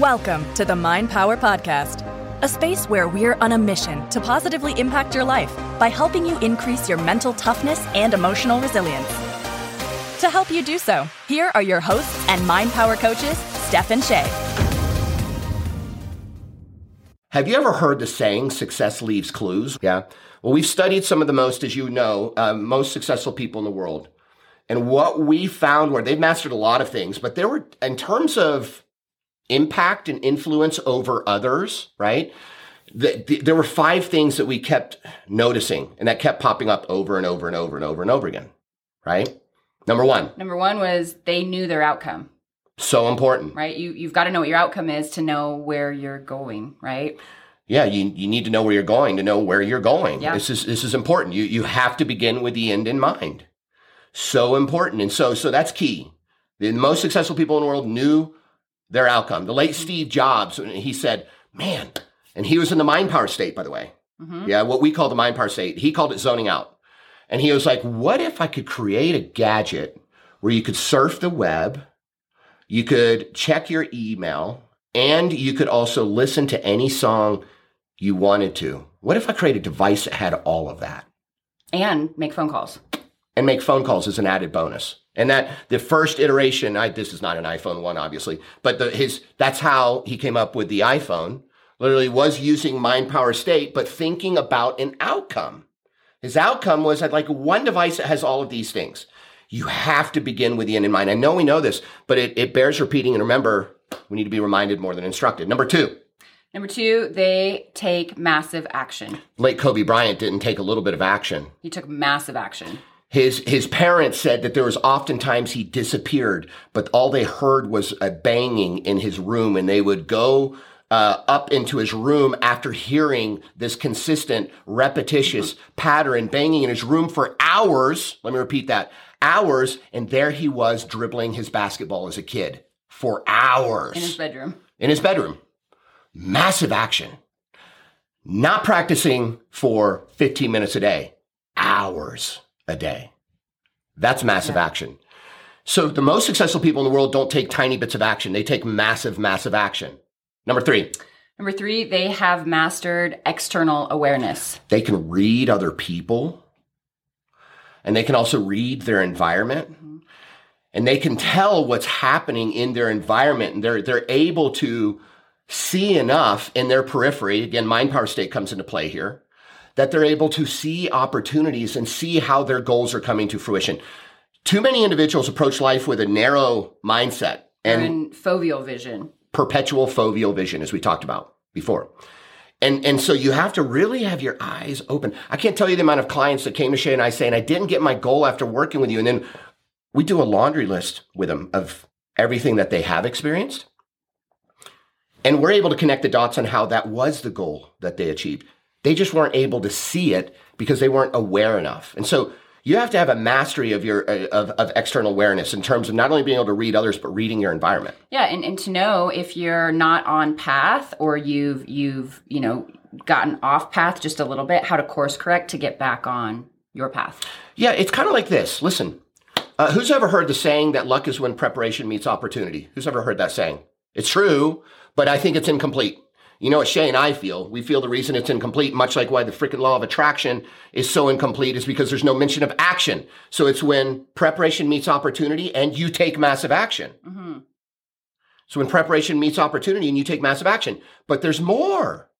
Welcome to the Mind Power Podcast, a space where we're on a mission to positively impact your life by helping you increase your mental toughness and emotional resilience. To help you do so, here are your hosts and Mind Power coaches, Steph and Shay. Have you ever heard the saying, success leaves clues? Yeah. Well, we've studied some of the most, as you know, uh, most successful people in the world. And what we found were they've mastered a lot of things, but there were, in terms of impact and influence over others, right? The, the, there were five things that we kept noticing and that kept popping up over and over and over and over and over again, right? Number one. Number one was they knew their outcome. So important. Right? You you've got to know what your outcome is to know where you're going, right? Yeah, you, you need to know where you're going to know where you're going. Yeah. This is this is important. You you have to begin with the end in mind. So important. And so so that's key. The most successful people in the world knew their outcome. The late Steve Jobs, he said, man, and he was in the mind power state, by the way. Mm-hmm. Yeah, what we call the mind power state. He called it zoning out. And he was like, what if I could create a gadget where you could surf the web, you could check your email, and you could also listen to any song you wanted to? What if I create a device that had all of that? And make phone calls. And make phone calls as an added bonus. And that the first iteration, I, this is not an iPhone one, obviously, but the, his, that's how he came up with the iPhone. Literally was using mind power state, but thinking about an outcome. His outcome was I'd like one device that has all of these things. You have to begin with the end in mind. I know we know this, but it, it bears repeating. And remember, we need to be reminded more than instructed. Number two. Number two, they take massive action. Late Kobe Bryant didn't take a little bit of action. He took massive action. His his parents said that there was oftentimes he disappeared, but all they heard was a banging in his room, and they would go uh, up into his room after hearing this consistent, repetitious pattern banging in his room for hours. Let me repeat that: hours, and there he was dribbling his basketball as a kid for hours In his bedroom. in his bedroom. Massive action. Not practicing for 15 minutes a day, hours a day. That's massive action. So the most successful people in the world don't take tiny bits of action. They take massive, massive action. Number three, Number three, they have mastered external awareness. they can read other people and they can also read their environment mm-hmm. and they can tell what's happening in their environment and they're, they're able to see enough in their periphery. Again, mind power state comes into play here that they're able to see opportunities and see how their goals are coming to fruition. Too many individuals approach life with a narrow mindset and in foveal vision. perpetual foveal vision, as we talked about before. And, and so you have to really have your eyes open. I can't tell you the amount of clients that came to Shay and I saying, I didn't get my goal after working with you. And then we do a laundry list with them of everything that they have experienced. And we're able to connect the dots on how that was the goal that they achieved. They just weren't able to see it because they weren't aware enough. And so you have to have a mastery of your uh, of, of external awareness in terms of not only being able to read others, but reading your environment. Yeah, and, and to know if you're not on path or you've you've, you know, gotten off path just a little bit, how to course correct to get back on your path. Yeah, it's kind of like this. Listen, uh, who's ever heard the saying that luck is when preparation meets opportunity? Who's ever heard that saying? It's true, but I think it's incomplete. You know what Shay and I feel? We feel the reason it's incomplete, much like why the freaking law of attraction is so incomplete, is because there's no mention of action. So it's when preparation meets opportunity and you take massive action. hmm So when preparation meets opportunity and you take massive action, but there's more.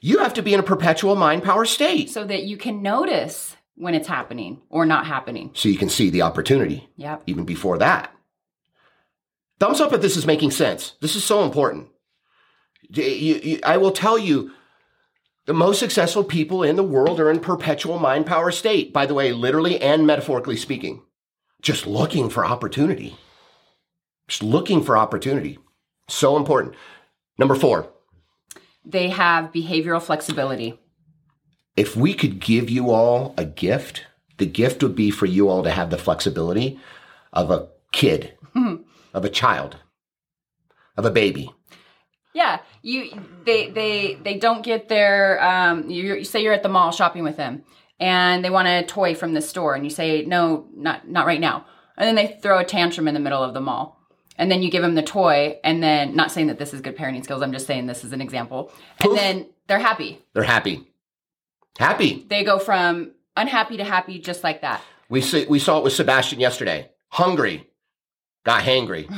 You have to be in a perpetual mind power state So that you can notice when it's happening or not happening. so you can see the opportunity. Yep. even before that. Thumbs up if this is making sense. This is so important. You- you- I will tell you, the most successful people in the world are in perpetual mind power state, by the way, literally and metaphorically speaking. Just looking for opportunity. Just looking for opportunity. So important. Number four, They have behavioral flexibility. if we could give you all a gift, the gift would be for you all to have the flexibility of a kid, of a child, of a baby. Yeah, you they they they don't get their um you, you say you're at the mall shopping with them and they want a toy from the store and you say no not not right now and then they throw a tantrum in the middle of the mall and then you give them the toy, and then not saying that this is good parenting skills. I'm just saying this is an example, Poof. and then they're happy. They're happy. Happy. They go from unhappy to happy just like that. We see, we saw it with Sebastian yesterday. Hungry, got hangry,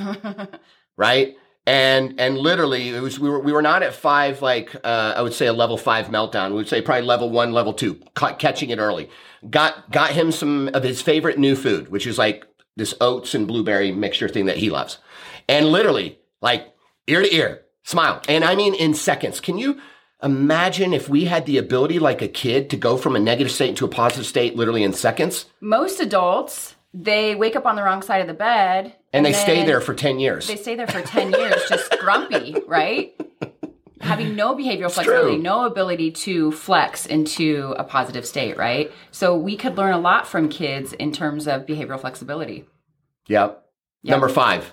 right? And and literally, it was we were we were not at five like uh, I would say a level five meltdown. We would say probably level one, level two, ca- catching it early. Got got him some of his favorite new food, which is like this oats and blueberry mixture thing that he loves, and literally like ear to ear, smile, and I mean in seconds. Can you? Imagine if we had the ability, like a kid, to go from a negative state to a positive state literally in seconds. Most adults they wake up on the wrong side of the bed, and they stay there for 10 years. They stay there for ten years, just grumpy, right? Having no behavioral flexibility, true. no ability to flex into a positive state, right? So we could learn a lot from kids in terms of behavioral flexibility. Yep. Yep. Number five,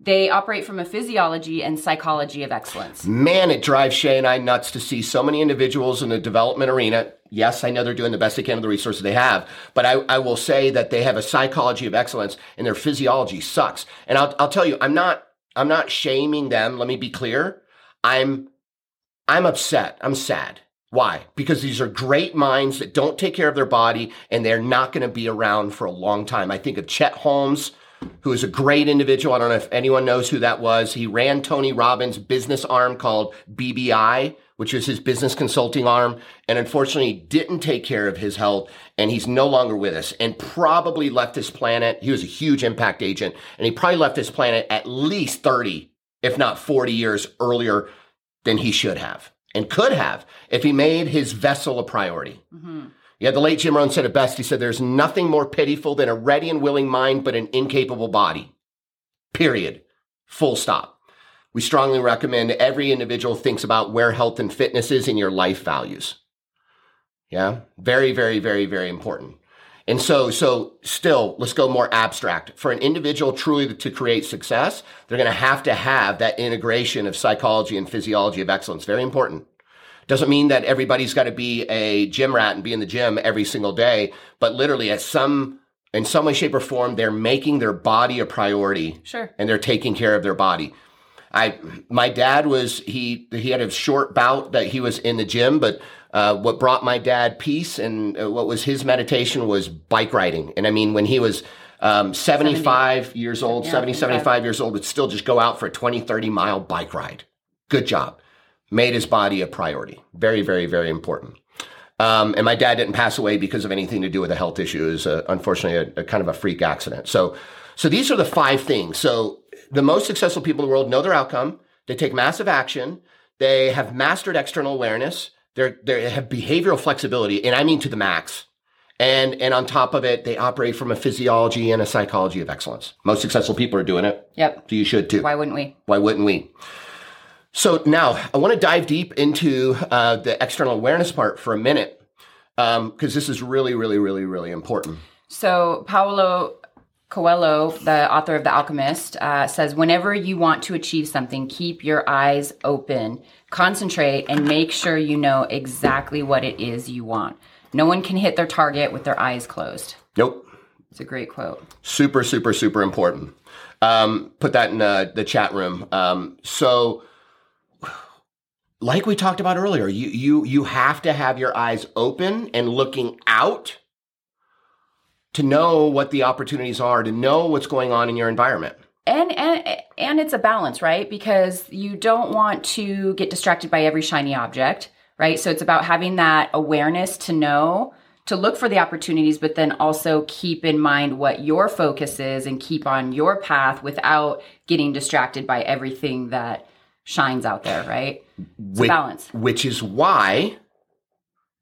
They operate from a physiology and psychology of excellence. man, it drives Shay and I nuts to see so many individuals in the development arena. Yes, I know they're doing the best they can with the resources they have, but I, I will say that they have a psychology of excellence and their physiology sucks. And I'll, I'll tell you, I'm not, I'm not shaming them. Let me be clear. I'm, I'm upset. I'm sad. Why? Because these are great minds that don't take care of their body and they're not going to be around for a long time. I think of Chet Holmes, who is a great individual. I don't know if anyone knows who that was. He ran Tony Robbins' business arm called BBI, which is his business consulting arm, and unfortunately didn't take care of his health. And he's no longer with us and probably left this planet. He was a huge impact agent and he probably left this planet at least 30, if not 40 years earlier than he should have and could have if he made his vessel a priority. Mm-hmm. Yeah, the late Jim Rohn said it best. He said, There's nothing more pitiful than a ready and willing mind, but an incapable body. Period. Full stop. We strongly recommend every individual thinks about where health and fitness is in your life values. Yeah, very, very, very, very important. And so, so still, let's go more abstract. For an individual truly to create success, they're going to have to have that integration of psychology and physiology of excellence. Very important. Doesn't mean that everybody's got to be a gym rat and be in the gym every single day, but literally at some, in some way, shape or form, they're making their body a priority Sure. and they're taking care of their body. I, my dad was, he, he had a short bout that he was in the gym, but, uh, what brought my dad peace and uh, what was his meditation was bike riding. And I mean, when he was, um, 75 years old, Yeah, 70, okay. 75 years old, would still just go out for a 20, 30 mile bike ride. Good job. Made his body a priority. Very, very, very important. Um, and my dad didn't pass away because of anything to do with a health issue. It was uh, unfortunately a, a kind of a freak accident. So, so these are the five things. So the most successful people in the world know their outcome. They take massive action. They have mastered external awareness. They're, they have behavioral flexibility, and I mean to the max. And, and on top of it, they operate from a physiology and a psychology of excellence. Most successful people are doing it. Yep. So you should too. Why wouldn't we? Why wouldn't we? So now I want to dive deep into uh, the external awareness part for a minute because this is really, really, really, really important. So Paulo Coelho, the author of The Alchemist, uh, says, "Whenever you want to achieve something, keep your eyes open, concentrate, and make sure you know exactly what it is you want. No one can hit their target with their eyes closed." Nope. It's a great quote. Super, super, super important. Um, put that in uh, the chat room. Um, so, like we talked about earlier, you you you have to have your eyes open and looking out to know what the opportunities are, to know what's going on in your environment. and and and it's a balance right? Because you don't want to get distracted by every shiny object right? So it's about having that awareness to know to look for the opportunities but then also keep in mind what your focus is and keep on your path without getting distracted by everything that shines out there right? It's a Which- balance. Which is why,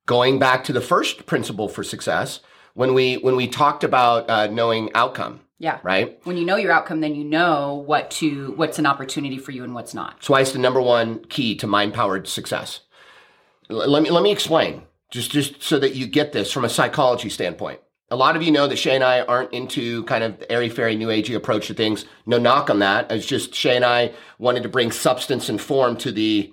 going back to the first principle for success, when we when we talked about uh, knowing outcome, yeah right? when you know your outcome then you know what to what's an opportunity for you and what's not That's why it's the number one key to mind powered success. L- let me let me explain, just just so that you get this from a psychology standpoint. A lot of you know that Shay and I aren't into kind of airy fairy new agey approach to things. No knock on that. It's just Shay and I wanted to bring substance and form to the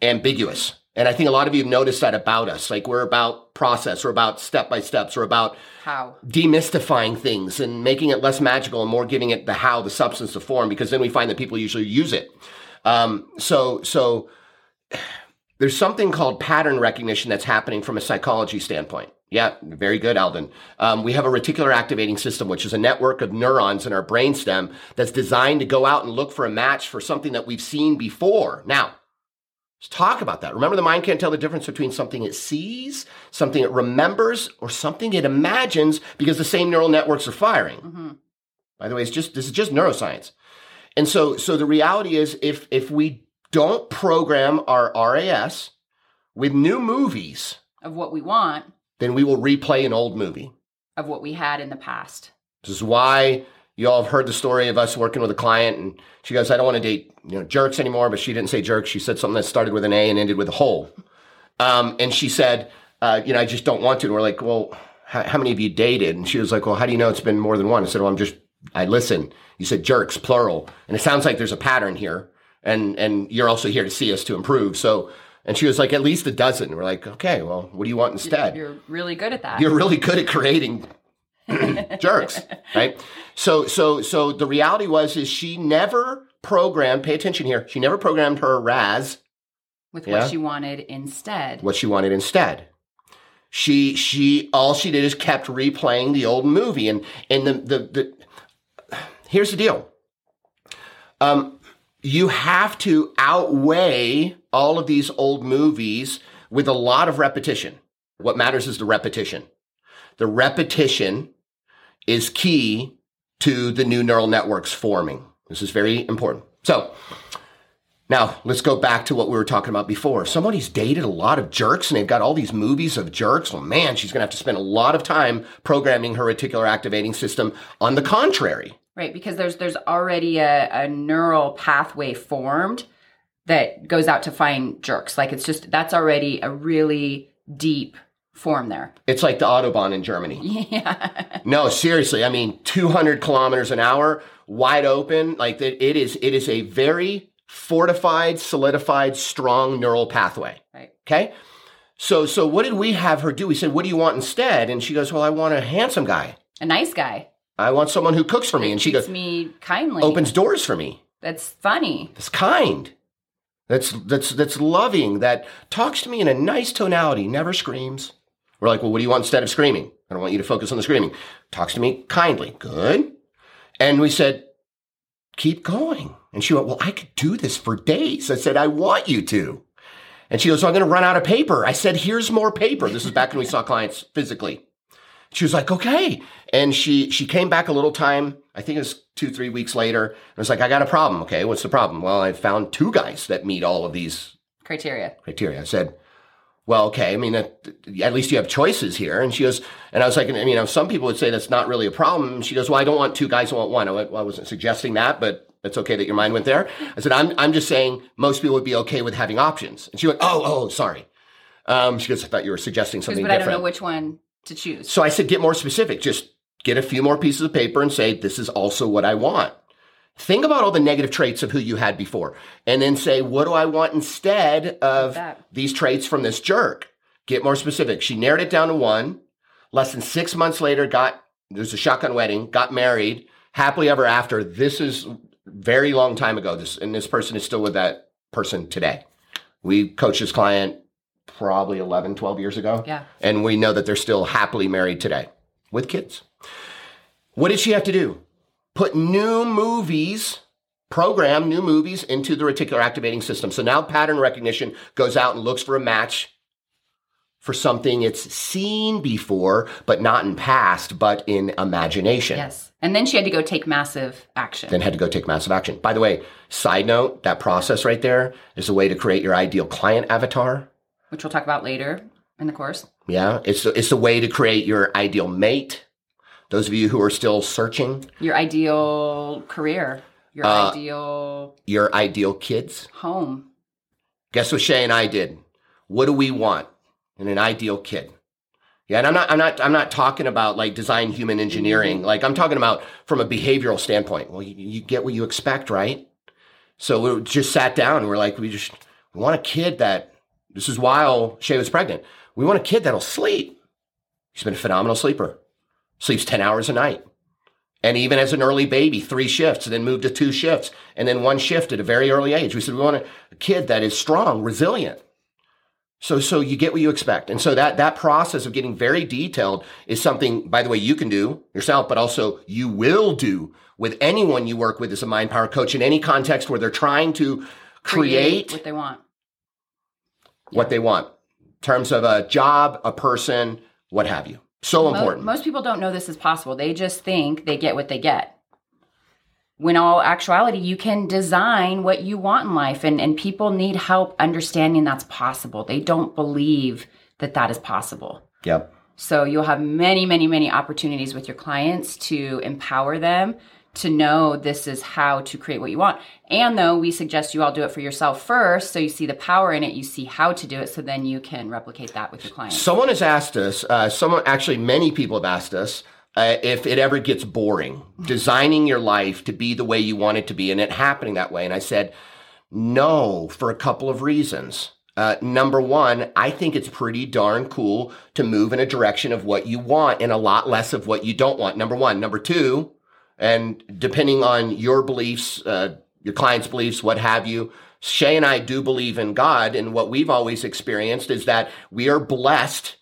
ambiguous. And I think a lot of you have noticed that about us. Like we're about process, we're about step by steps, we're about How? demystifying things and making it less magical and more giving it the how, the substance, the form, because then we find that people usually use it. Um, so, so there's something called pattern recognition that's happening from a psychology standpoint. Yeah, very good, Alden. Um, we have a reticular activating system, which is a network of neurons in our brainstem that's designed to go out and look for a match for something that we've seen before. Now, talk about that. Remember, the mind can't tell the difference between something it sees, something it remembers, or something it imagines because the same neural networks are firing. hmm By the way, it's just this is just neuroscience. And so so the reality is if if we don't program our RAS with new movies, Of what we want, then we will replay an old movie. of what we had in the past. This is why you all have heard the story of us working with a client and she goes, I don't want to date, you know, jerks anymore, but she didn't say jerks. She said something that started with an A and ended with a hole. Um, and she said, uh, you know, I just don't want to. And we're like, well, how, how many of you dated? And she was like, well, how do you know it's been more than one? I said, well, I'm just, I listen. You said jerks, plural. And it sounds like there's a pattern here. And, and you're also here to see us to improve. So, and she was like, at least a dozen. We're like, okay, well, what do you want instead? You're really good at that. You're really good at creating jerks, right? So, so, so the reality was is she never programmed. Pay attention here. She never programmed her RAS with Yeah. what she wanted instead. what she wanted instead. She she all she did is kept replaying the old movie and and the the, the here's the deal. Um you have to outweigh all of these old movies with a lot of repetition. What matters is the repetition. The repetition is key to the new neural networks forming. This is very important. So, now, let's go back to what we were talking about before. Somebody's dated a lot of jerks and they've got all these movies of jerks, well, man, she's going to have to spend a lot of time programming her reticular activating system on the contrary. Right, because there's there's already a, a neural pathway formed that goes out to find jerks. Like it's just that's already a really deep form there. It's like the Autobahn in Germany. Yeah. No, seriously. I mean, 200 kilometers an hour, wide open. Like it it is, it is a very fortified, solidified, strong neural pathway. right. Okay. So, so what did we have her do? We said, what do you want instead? And she goes, well, I want a handsome guy. A nice guy. I want someone who cooks for me. And she goes, me kindly. opens doors for me. That's funny. That's kind. That's that's that's loving. That talks to me in a nice tonality. Never screams. We're like, well, what do you want instead of screaming? I don't want you to focus on the screaming. Talks to me kindly. Good. And we said, keep going. And she went, well, I could do this for days. I said, I want you to. And she goes, so I'm going to run out of paper. I said, here's more paper. This is back when we saw clients physically. She was like, okay. And she, she came back a little time. I think it was two, three weeks later. I was like, I got a problem. Okay. What's the problem? Well, I found two guys that meet all of these Criteria. criteria. I said, well, okay. I mean, at, at least you have choices here. And she goes, and I was like, you know, some people would say that's not really a problem. She goes, well, I don't want two guys. I want one. I, went, well, I wasn't suggesting that, but it's okay that your mind went there. I said, I'm, I'm just saying most people would be okay with having options. And she went, oh, oh, sorry. Um, she goes, I thought you were suggesting She goes, something but I don't know which one to choose. So I said, get more specific. Just get a few more pieces of paper and say, this is also what I want. Think about all the negative traits of who you had before and then say, what do I want instead of these traits from this jerk? Get more specific. She narrowed it down to one. Less than six months later, got, there's a shotgun wedding, got married, happily ever after. This is very long time ago. This, and this person is still with that person today. We coached this client probably 11, 12 years ago. Yeah. And we know that they're still happily married today with kids. What did she have to do? Put new movies, program new movies into the reticular activating system. So now pattern recognition goes out and looks for a match for something it's seen before, but not in past, but in imagination. Yes. And then she had to go take massive action. Then had to go take massive action. By the way, side note, that process right there is a way to create your ideal client avatar. which we'll talk about later in the course. Yeah, it's it's a way to create your ideal mate. Those of you who are still searching, Your ideal career, your Uh, ideal your ideal kids. home. Guess what Shay and I did? What do we want in an ideal kid? Yeah, and I'm not I'm not I'm not talking about like design human engineering. Like I'm talking about from a behavioral standpoint. Well, you, you get what you expect, right? So we just sat down and we're like, we just we want a kid that This is while Shay was pregnant. We want a kid that'll sleep. She's been a phenomenal sleeper. Sleeps 10 hours a night. And even as an early baby, three shifts, and then moved to two shifts, and then one shift at a very early age. We said we want a, a kid that is strong, resilient. So, so you get what you expect. And so that, that process of getting very detailed is something, by the way, you can do yourself, but also you will do with anyone you work with as a mind power coach in any context where they're trying to create, what they want. what they want in terms of a job, a person, what have you. So important. Most people don't know this is possible. They just think they get what they get. When all actuality, you can design what you want in life, and, and people need help understanding that's possible. They don't believe that that is possible. yep. So you'll have many, many, many opportunities with your clients to empower them to know this is how to create what you want. And though we suggest you all do it for yourself first, so you see the power in it, you see how to do it, so then you can replicate that with your clients. Someone has asked us, uh, someone, actually, many people have asked us uh, if it ever gets boring, designing your life to be the way you want it to be and it happening that way. And I said, no, for a couple of reasons. Uh, number one, I think it's pretty darn cool to move in a direction of what you want and a lot less of what you don't want. Number one. Number two, and depending on your beliefs, uh, your client's beliefs, what have you, Shay and I do believe in God. And what we've always experienced is that we are blessed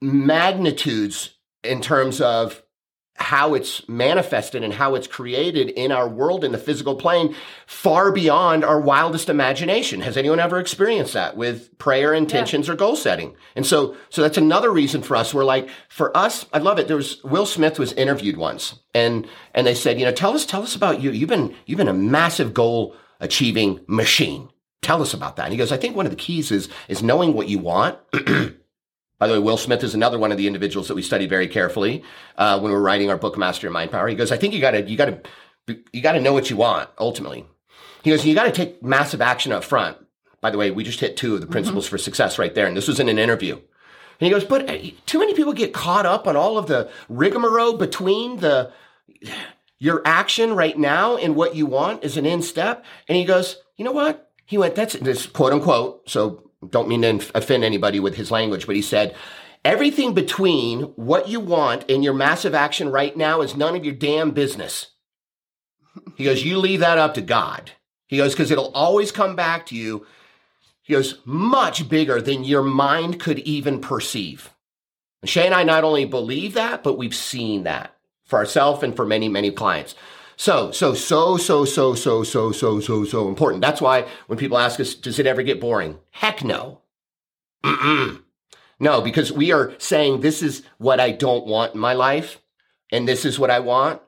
magnitudes in terms of how it's manifested and how it's created in our world in the physical plane far beyond our wildest imagination. Has anyone ever experienced that with prayer intentions or goal setting? And so, so that's another reason for us. We're like, for us, I love it. There was Will Smith was interviewed once and, and they said, you know, tell us, tell us about you. You've been, you've been a massive goal achieving machine. Tell us about that. And he goes, I think one of the keys is, is knowing what you want. By the way, Will Smith is another one of the individuals that we studied very carefully uh, when we were writing our book, Master Your Mind Power. He goes, I think you got to you got to you got to know what you want ultimately. He goes, you got to take massive action up front. By the way, we just hit two of the principles for success right there, and this was in an interview. And he goes, but uh, too many people get caught up on all of the rigmarole between the your action right now and what you want is an in step. And he goes, you know what? He went, that's this quote unquote. So don't mean to offend anybody with his language, but he said, everything between what you want and your massive action right now is none of your damn business. He goes, you leave that up to God. He goes, because it'll always come back to you. He goes, much bigger than your mind could even perceive. And Shay and I not only believe that, but we've seen that for ourselves and for many, many clients. So, so, so, so, so, so, so, so, so, so important. That's why when people ask us, does it ever get boring? Heck no. Mm-mm. No, because we are saying this is what I don't want in my life, and this is what I want.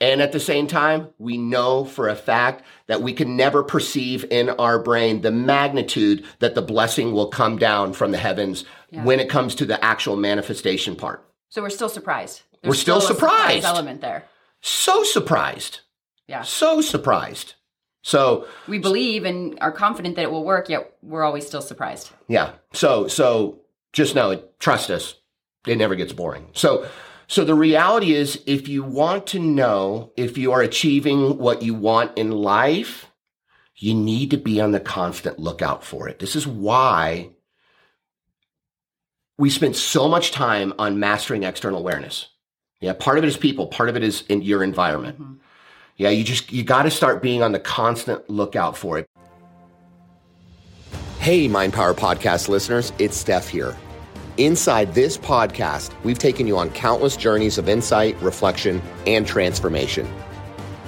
And at the same time, we know for a fact that we can never perceive in our brain the magnitude that the blessing will come down from the heavens Yeah. when it comes to the actual manifestation part. So we're still surprised. We're still a surprised. element there. So surprised. Yeah. So surprised. So, We believe and are confident that it will work, yet we're always still surprised. yeah. So, so just know it, trust us. It never gets boring. So, so the reality is if you want to know if you are achieving what you want in life, you need to be on the constant lookout for it. This is why we spend so much time on mastering external awareness. Yeah. Part of it is people. Part of it is in your environment. Mhm. Yeah. You just, you got to start being on the constant lookout for it. Hey, Mind Power Podcast listeners, it's Steph here. Inside this podcast, we've taken you on countless journeys of insight, reflection, and transformation.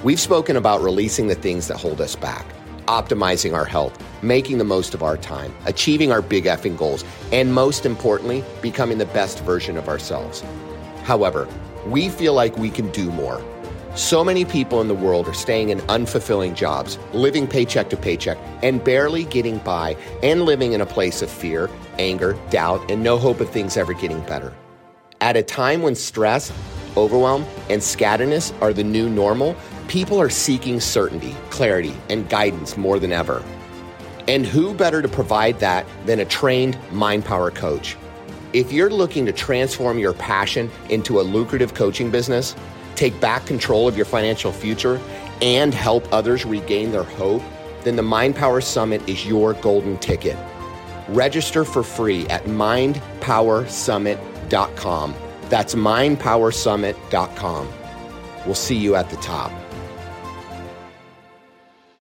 We've spoken about releasing the things that hold us back, optimizing our health, making the most of our time, achieving our big effing goals, and most importantly, becoming the best version of ourselves. However, we feel like we can do more. So many people in the world are staying in unfulfilling jobs, living paycheck to paycheck, and barely getting by, and living in a place of fear, anger, doubt, and no hope of things ever getting better. At a time when stress, overwhelm, and scatterness are the new normal, people are seeking certainty, clarity, and guidance more than ever. And who better to provide that than a trained mind power coach? If you're looking to transform your passion into a lucrative coaching business, take back control of your financial future, and help others regain their hope, then the Mind Power Summit is your golden ticket. Register for free at mindpowersummit.com. That's mindpowersummit.com. We'll see you at the top.